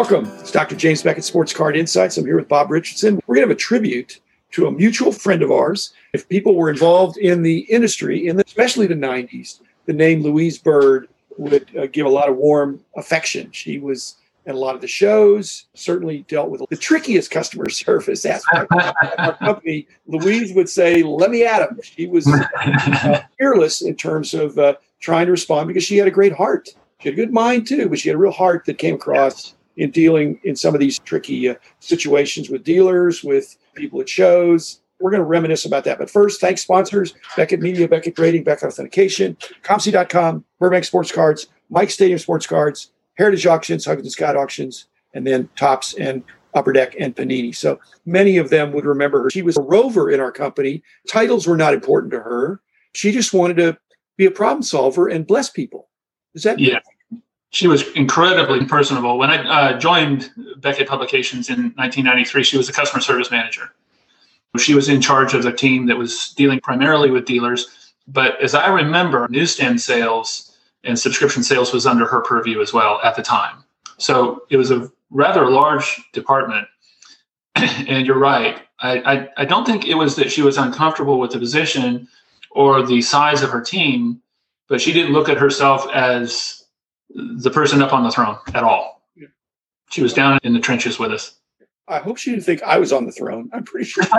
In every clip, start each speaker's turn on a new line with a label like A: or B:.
A: Welcome. It's Dr. James Beckett, Sports Card Insights. I'm here with Bob Richardson. We're going to have a tribute to a mutual friend of ours. If people were involved in the industry, in the, especially the 90s, the name Louise Bird would uh, give a lot of warm affection. She was at a lot of the shows, certainly dealt with the trickiest customer service aspect of our company. Louise would say, Let me at him. She was uh, fearless in terms of uh, trying to respond because she had a great heart. She had a good mind too, but she had a real heart that came across in dealing in some of these tricky uh, situations with dealers, with people at shows. We're going to reminisce about that. But first, thanks sponsors Beckett Media, Beckett Grading, Beckett Authentication, COMC.com, Burbank Sports Cards, Mike Stadium Sports Cards, Heritage Auctions, Huggins Scott Auctions, and then Topps and Upper Deck and Panini. So many of them would remember her. She was a rover in our company. Titles were not important to her. She just wanted to be a problem solver and bless people. Is that
B: yeah? She was incredibly personable. When I uh, joined Beckett Publications in 1993, she was a customer service manager. She was in charge of the team that was dealing primarily with dealers. But as I remember, newsstand sales and subscription sales was under her purview as well at the time. So it was a rather large department. and you're right. I, I, I don't think it was that she was uncomfortable with the position or the size of her team, but she didn't look at herself as the person up on the throne at all. Yeah. She was down in the trenches with us.
A: I hope she didn't think I was on the throne. I'm pretty sure.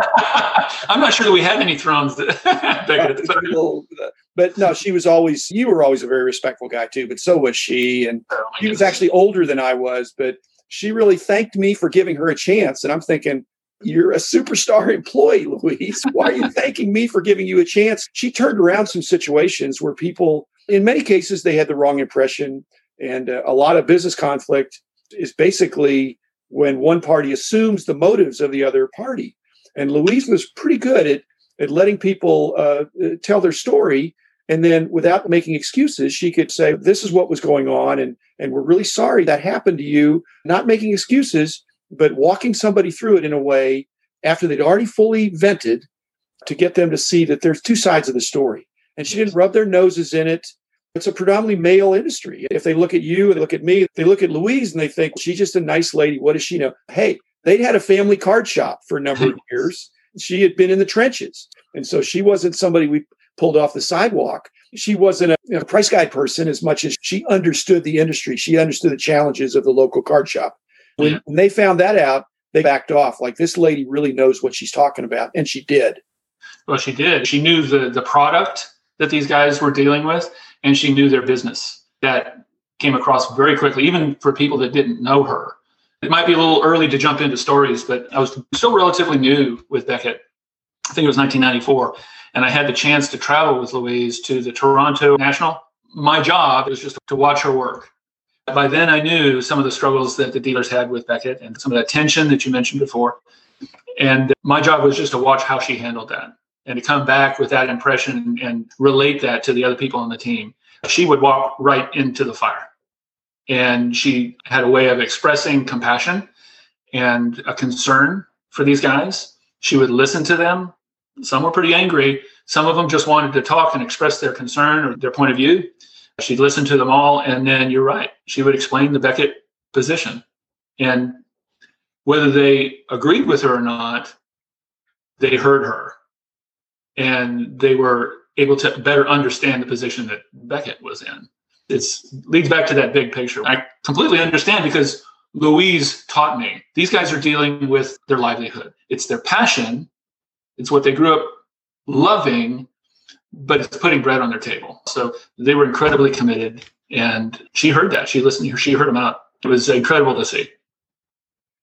B: I'm not sure that we had any thrones.
A: but no, she was always. You were always a very respectful guy too, but so was she, and oh, she was actually older than I was. But she really thanked me for giving her a chance, and I'm thinking. You're a superstar employee, Louise. Why are you thanking me for giving you a chance? She turned around some situations where people, in many cases, they had the wrong impression and uh, a lot of business conflict is basically when one party assumes the motives of the other party. And Louise was pretty good at, at letting people uh, tell their story. And then without making excuses, she could say, This is what was going on. And, and we're really sorry that happened to you. Not making excuses, but walking somebody through it in a way after they'd already fully vented to get them to see that there's two sides of the story. And she didn't rub their noses in it. It's a predominantly male industry. If they look at you and look at me, they look at Louise and they think she's just a nice lady. What does she know? Hey, they'd had a family card shop for a number of years. She had been in the trenches. And so she wasn't somebody we pulled off the sidewalk. She wasn't a you know, price guide person as much as she understood the industry. She understood the challenges of the local card shop. When, when they found that out, they backed off. Like this lady really knows what she's talking about. And she did.
B: Well, she did. She knew the the product that these guys were dealing with and she knew their business. That came across very quickly, even for people that didn't know her. It might be a little early to jump into stories, but I was still relatively new with Beckett. I think it was 1994. And I had the chance to travel with Louise to the Toronto National. My job was just to watch her work. By then, I knew some of the struggles that the dealers had with Beckett and some of that tension that you mentioned before. And my job was just to watch how she handled that and to come back with that impression and relate that to the other people on the team. She would walk right into the fire. And she had a way of expressing compassion and a concern for these guys. She would listen to them. Some were pretty angry. Some of them just wanted to talk and express their concern or their point of view. She'd listen to them all. And then you're right. She would explain the Beckett position. And whether they agreed with her or not, they heard her and they were able to better understand the position that Beckett was in. It leads back to that big picture. I completely understand because Louise taught me these guys are dealing with their livelihood. It's their passion. It's what they grew up loving, but it's putting bread on their table. So they were incredibly committed. And she heard that. She listened. She heard them out. It was incredible to see.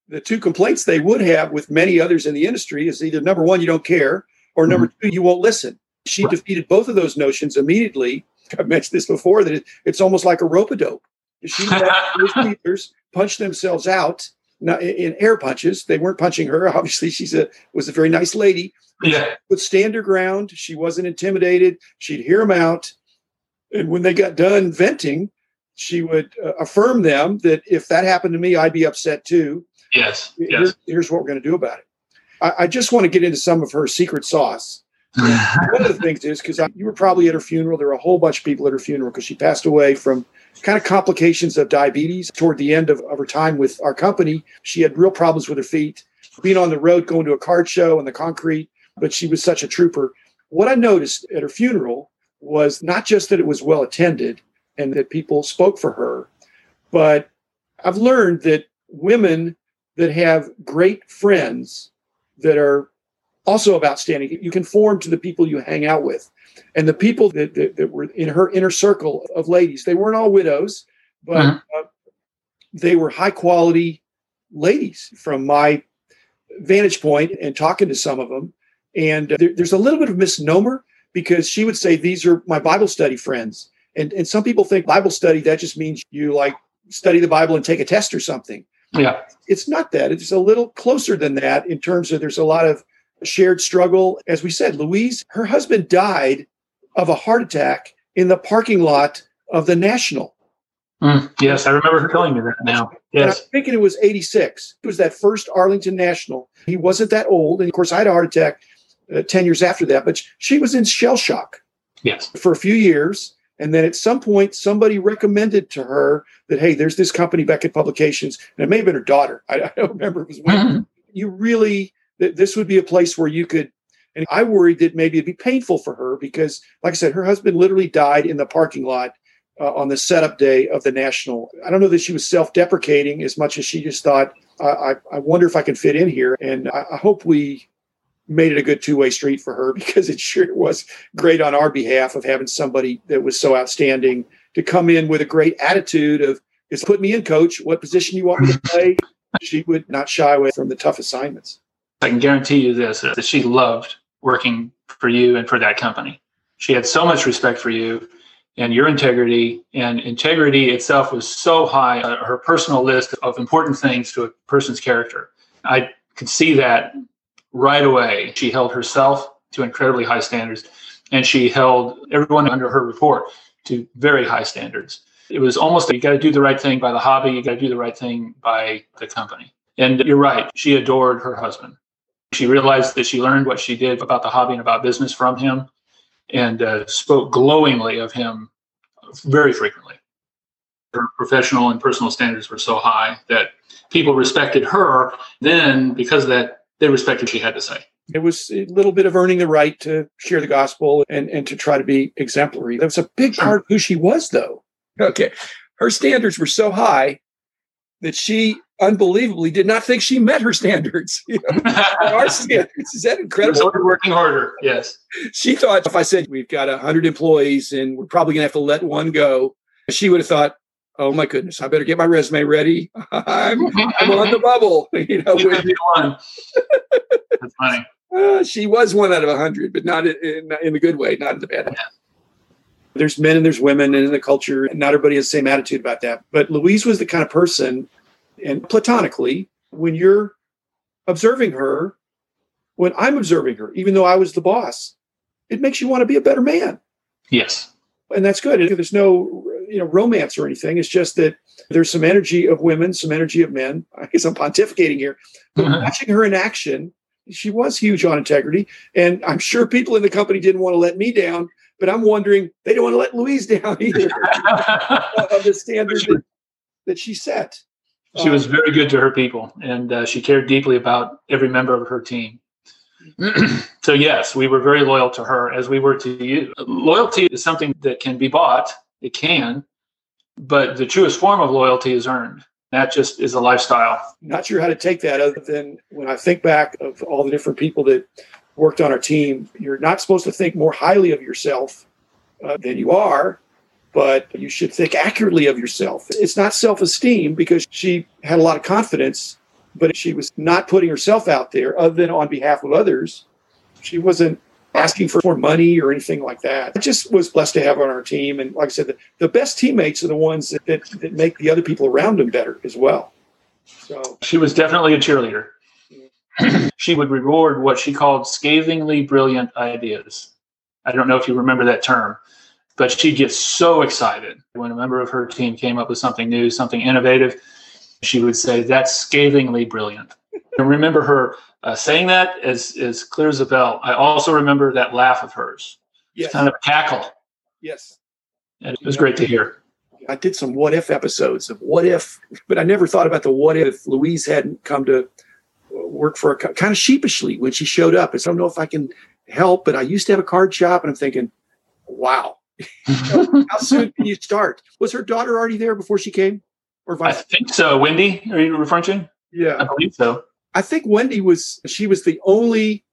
A: The two complaints they would have with many others in the industry is either number one, you don't care, or number mm-hmm. two, you won't listen. She right. defeated both of those notions immediately. I've mentioned this before that it's almost like a rope a dope. She those leaders punch themselves out in air punches. They weren't punching her. Obviously, she's a was a very nice lady.
B: Yeah,
A: she would stand her ground. She wasn't intimidated. She'd hear them out, and when they got done venting, she would uh, affirm them that if that happened to me, I'd be upset too.
B: Yes.
A: Yes. Here's what we're going to do about it. I, I just want to get into some of her secret sauce. One of the things is because you were probably at her funeral. There were a whole bunch of people at her funeral because she passed away from kind of complications of diabetes toward the end of, of her time with our company. She had real problems with her feet, being on the road, going to a card show in the concrete, but she was such a trooper. What I noticed at her funeral was not just that it was well attended and that people spoke for her, but I've learned that women that have great friends that are also about standing, you conform to the people you hang out with. And the people that, that, that were in her inner circle of ladies, they weren't all widows, but mm-hmm. uh, they were high quality ladies from my vantage point and talking to some of them. And uh, there, there's a little bit of misnomer because she would say, These are my Bible study friends. And, and some people think Bible study, that just means you like study the Bible and take a test or something.
B: Yeah.
A: It's not that. It's a little closer than that in terms of there's a lot of shared struggle. As we said, Louise, her husband died of a heart attack in the parking lot of the National.
B: Mm, yes, I remember her telling me that now. Yes.
A: And I'm thinking it was 86. It was that first Arlington National. He wasn't that old. And of course, I had a heart attack uh, 10 years after that, but she was in shell shock.
B: Yes.
A: For a few years. And then at some point, somebody recommended to her that, hey, there's this company, Beckett Publications, and it may have been her daughter. I, I don't remember. It was mm-hmm. You really, th- this would be a place where you could. And I worried that maybe it'd be painful for her because, like I said, her husband literally died in the parking lot uh, on the setup day of the national. I don't know that she was self deprecating as much as she just thought, I, I, wonder if I can fit in here. And I, I hope we made it a good two way street for her because it sure was great on our behalf of having somebody that was so outstanding to come in with a great attitude of, just put me in, coach. What position you want me to play? she would not shy away from the tough assignments.
B: I can guarantee you this that she loved working for you and for that company. She had so much respect for you and your integrity, and integrity itself was so high on her personal list of important things to a person's character. I could see that right away. She held herself to incredibly high standards, and she held everyone under her report to very high standards. It was almost you got to do the right thing by the hobby, you got to do the right thing by the company. And you're right, she adored her husband. She realized that she learned what she did about the hobby and about business from him and uh, spoke glowingly of him very frequently. Her professional and personal standards were so high that people respected her. Then, because of that, they respected what she had to say.
A: It was a little bit of earning the right to share the gospel and, and to try to be exemplary. That was a big part of who she was, though. Okay. Her standards were so high that she unbelievably did not think she met her standards. You know, our standards. Is that incredible?
B: Working harder, yes.
A: She thought if I said we've got 100 employees and we're probably going to have to let one go, she would have thought, oh my goodness, I better get my resume ready. I'm, I'm on the bubble. You know,
B: one. That's funny.
A: Uh, she was one out of a hundred, but not in, in, the good way, not in the bad. Yeah. There's men and there's women, and in the culture, and not everybody has the same attitude about that. But Louise was the kind of person, and platonically, when you're observing her, when I'm observing her, even though I was the boss, it makes you want to be a better man.
B: Yes.
A: And that's good. There's no you know romance or anything. It's just that there's some energy of women, some energy of men. I guess I'm pontificating here, but mm-hmm. watching her in action, she was huge on integrity, and I'm sure people in the company didn't want to let me down. But I'm wondering they don't want to let Louise down either of the standard that, that she set.
B: She was um, very good to her people, and uh, she cared deeply about every member of her team. so yes, we were very loyal to her as we were to you. Loyalty is something that can be bought it can, but the truest form of loyalty is earned. That just is a lifestyle.
A: Not sure how to take that other than when I think back of all the different people that worked on our team, you're not supposed to think more highly of yourself uh, than you are, but you should think accurately of yourself. It's not self esteem because she had a lot of confidence, but she was not putting herself out there other than on behalf of others. She wasn't asking for more money or anything like that. I just was blessed to have on our team. And like I said, the, the best teammates are the ones that, that, that, make the other people around them better as well. So
B: she was definitely a cheerleader. she would reward what she called scathingly brilliant ideas. I don't know if you remember that term, but she'd get so excited when a member of her team came up with something new, something innovative. She would say, That's scathingly brilliant. I remember her uh, saying that as as clear as a bell. I also remember that laugh of hers. Yes. Kind of a cackle.
A: Yes.
B: And it was great to hear.
A: I did some what if episodes of what if, but I never thought about the what if Louise hadn't come to work for a kind of sheepishly when she showed up. I don't know if I can help, but I used to have a card shop and I'm thinking, wow, how soon can you start? Was her daughter already there before she came?
B: Or vice? I think so. Wendy, are you referring to?
A: Yeah.
B: I believe so.
A: I think Wendy was, she was the only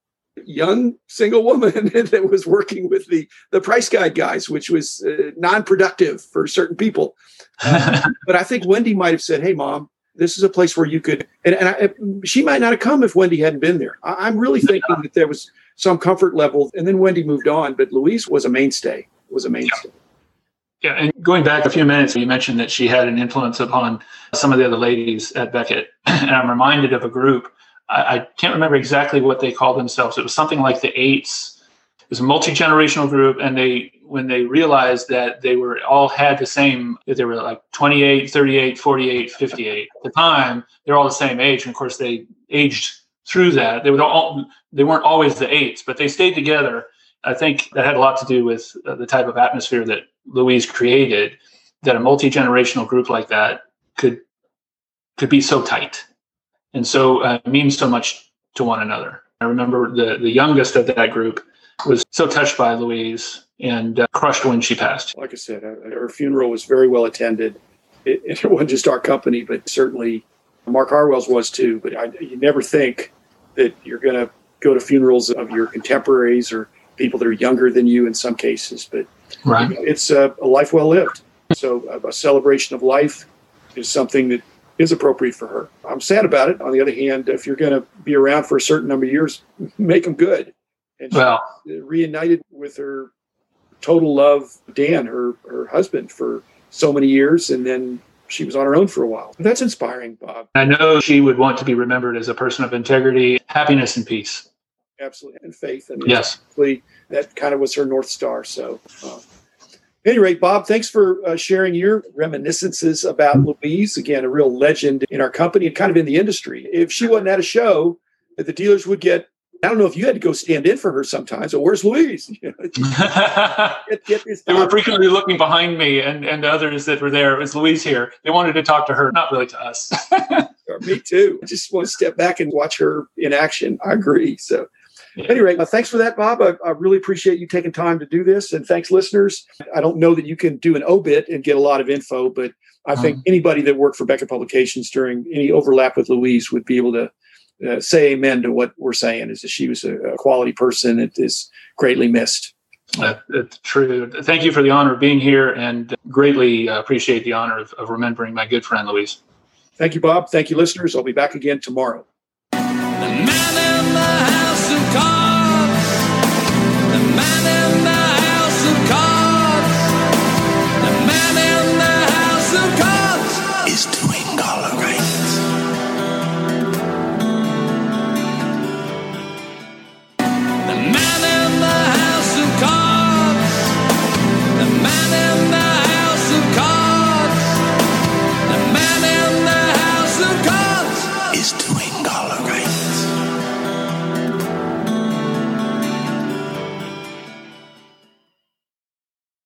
A: young single woman that was working with the the price guide guys, which was uh, non-productive for certain people. Uh, but I think Wendy might have said, "Hey, mom, this is a place where you could." And, and I, she might not have come if Wendy hadn't been there. I, am really thinking that there was some comfort level, and then Wendy moved on, but Louise was a mainstay. Was a mainstay.
B: Yeah. Yeah, and going back a few minutes, you mentioned that she had an influence upon some of the other ladies at Beckett, and I'm reminded of a group I, I can't remember exactly what they called themselves. It was something like the Eights. It was a multi generational group, and they when they realized that they were all had the same they were like 28 38 48 58 at the time they're all the same age and of course they aged through that they were all they weren't always the eights but they stayed together i think that had a lot to do with uh, the type of atmosphere that louise created that a multi-generational group like that could could be so tight and so uh, means so much to one another. I remember the the youngest of that group was so touched by Louise and uh, crushed when she passed.
A: Like I said, uh, her funeral was very well attended. It, it, wasn't just our company, but certainly Mark Harwell's was too. But I, you never think that you're going to go to funerals of your contemporaries or people that are younger than you in some cases. But
B: right.
A: you know, it's a, a, life well lived. So a, a celebration of life is something that is appropriate for her. I'm sad about it. On the other hand, if you're going to be around for a certain number of years, make them good. And
B: well,
A: reunited with her total love, Dan, her her husband, for so many years, and then she was on her own for a while. That's inspiring, Bob.
B: I know she would want to be remembered as a person of integrity, happiness, and peace.
A: Absolutely, and faith. I
B: mean, yes,
A: that kind of was her north star. So. Uh, any rate, Bob, thanks for uh, sharing your reminiscences about Louise. Again, a real legend in our company and kind of in the industry. If she wasn't at a show, that the dealers would get. I don't know if you had to go stand in for her sometimes. Or where's Louise?
B: get, get they were frequently looking behind me and, and others that were there. It was Louise here. They wanted to talk to her, not really to us.
A: me too. I just want to step back and watch her in action. I agree. So Anyway, uh, thanks for that, Bob. I, I, really appreciate you taking time to do this. And thanks, listeners. I don't know that you can do an obit and get a lot of info, but I mm think anybody that worked for Beckett Publications during any overlap with Louise would be able to uh, say amen to what we're saying is that she was a, a quality person that is greatly missed.
B: Uh, it's true. Thank you for the honor of being here and greatly uh, appreciate the honor of, of remembering my good friend Louise.
A: Thank you, Bob. Thank you, listeners. I'll be back again tomorrow.